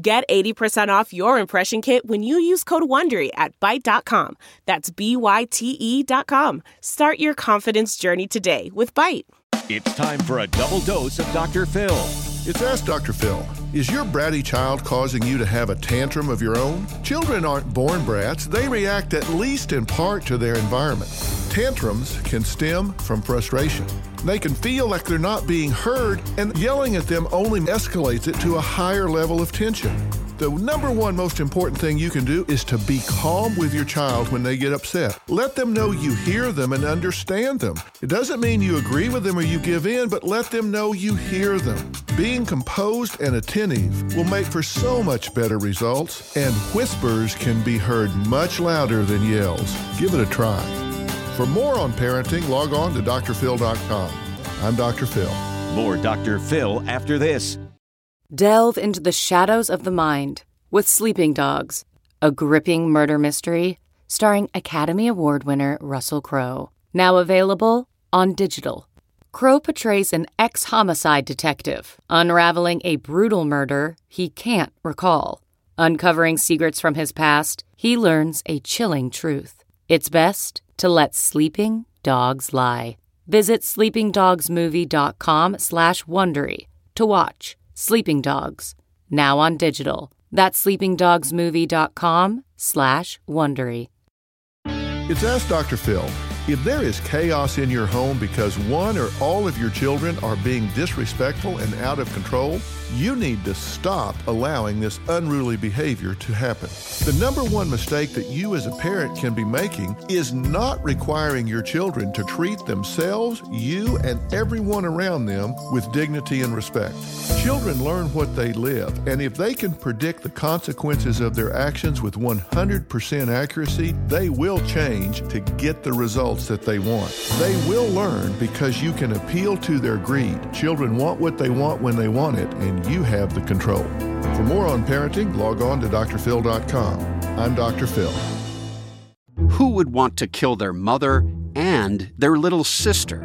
Get 80% off your impression kit when you use code WONDERY at Byte.com. That's B-Y-T-E dot com. Start your confidence journey today with Byte. It's time for a double dose of Dr. Phil. It's Ask Dr. Phil. Is your bratty child causing you to have a tantrum of your own? Children aren't born brats, they react at least in part to their environment. Tantrums can stem from frustration. They can feel like they're not being heard, and yelling at them only escalates it to a higher level of tension. The number one most important thing you can do is to be calm with your child when they get upset. Let them know you hear them and understand them. It doesn't mean you agree with them or you give in, but let them know you hear them. Being composed and attentive will make for so much better results, and whispers can be heard much louder than yells. Give it a try. For more on parenting, log on to drphil.com. I'm Dr. Phil. More Dr. Phil after this. Delve into the shadows of the mind with Sleeping Dogs, a gripping murder mystery starring Academy Award winner Russell Crowe. Now available on digital. Crowe portrays an ex homicide detective unraveling a brutal murder he can't recall. Uncovering secrets from his past, he learns a chilling truth. It's best to let sleeping dogs lie. Visit sleepingdogsmovie.com slash Wondery to watch Sleeping Dogs, now on digital. That's sleepingdogsmovie.com slash Wondery. It's Ask Dr. Phil. If there is chaos in your home because one or all of your children are being disrespectful and out of control, you need to stop allowing this unruly behavior to happen. The number one mistake that you as a parent can be making is not requiring your children to treat themselves, you, and everyone around them with dignity and respect. Children learn what they live, and if they can predict the consequences of their actions with 100% accuracy, they will change to get the results that they want. They will learn because you can appeal to their greed. Children want what they want when they want it, and you have the control. For more on parenting, log on to drphil.com. I'm Dr. Phil. Who would want to kill their mother and their little sister?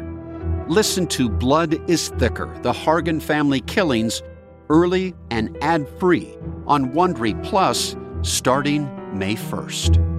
Listen to Blood is Thicker The Hargan Family Killings early and ad free on Wondery Plus starting May 1st.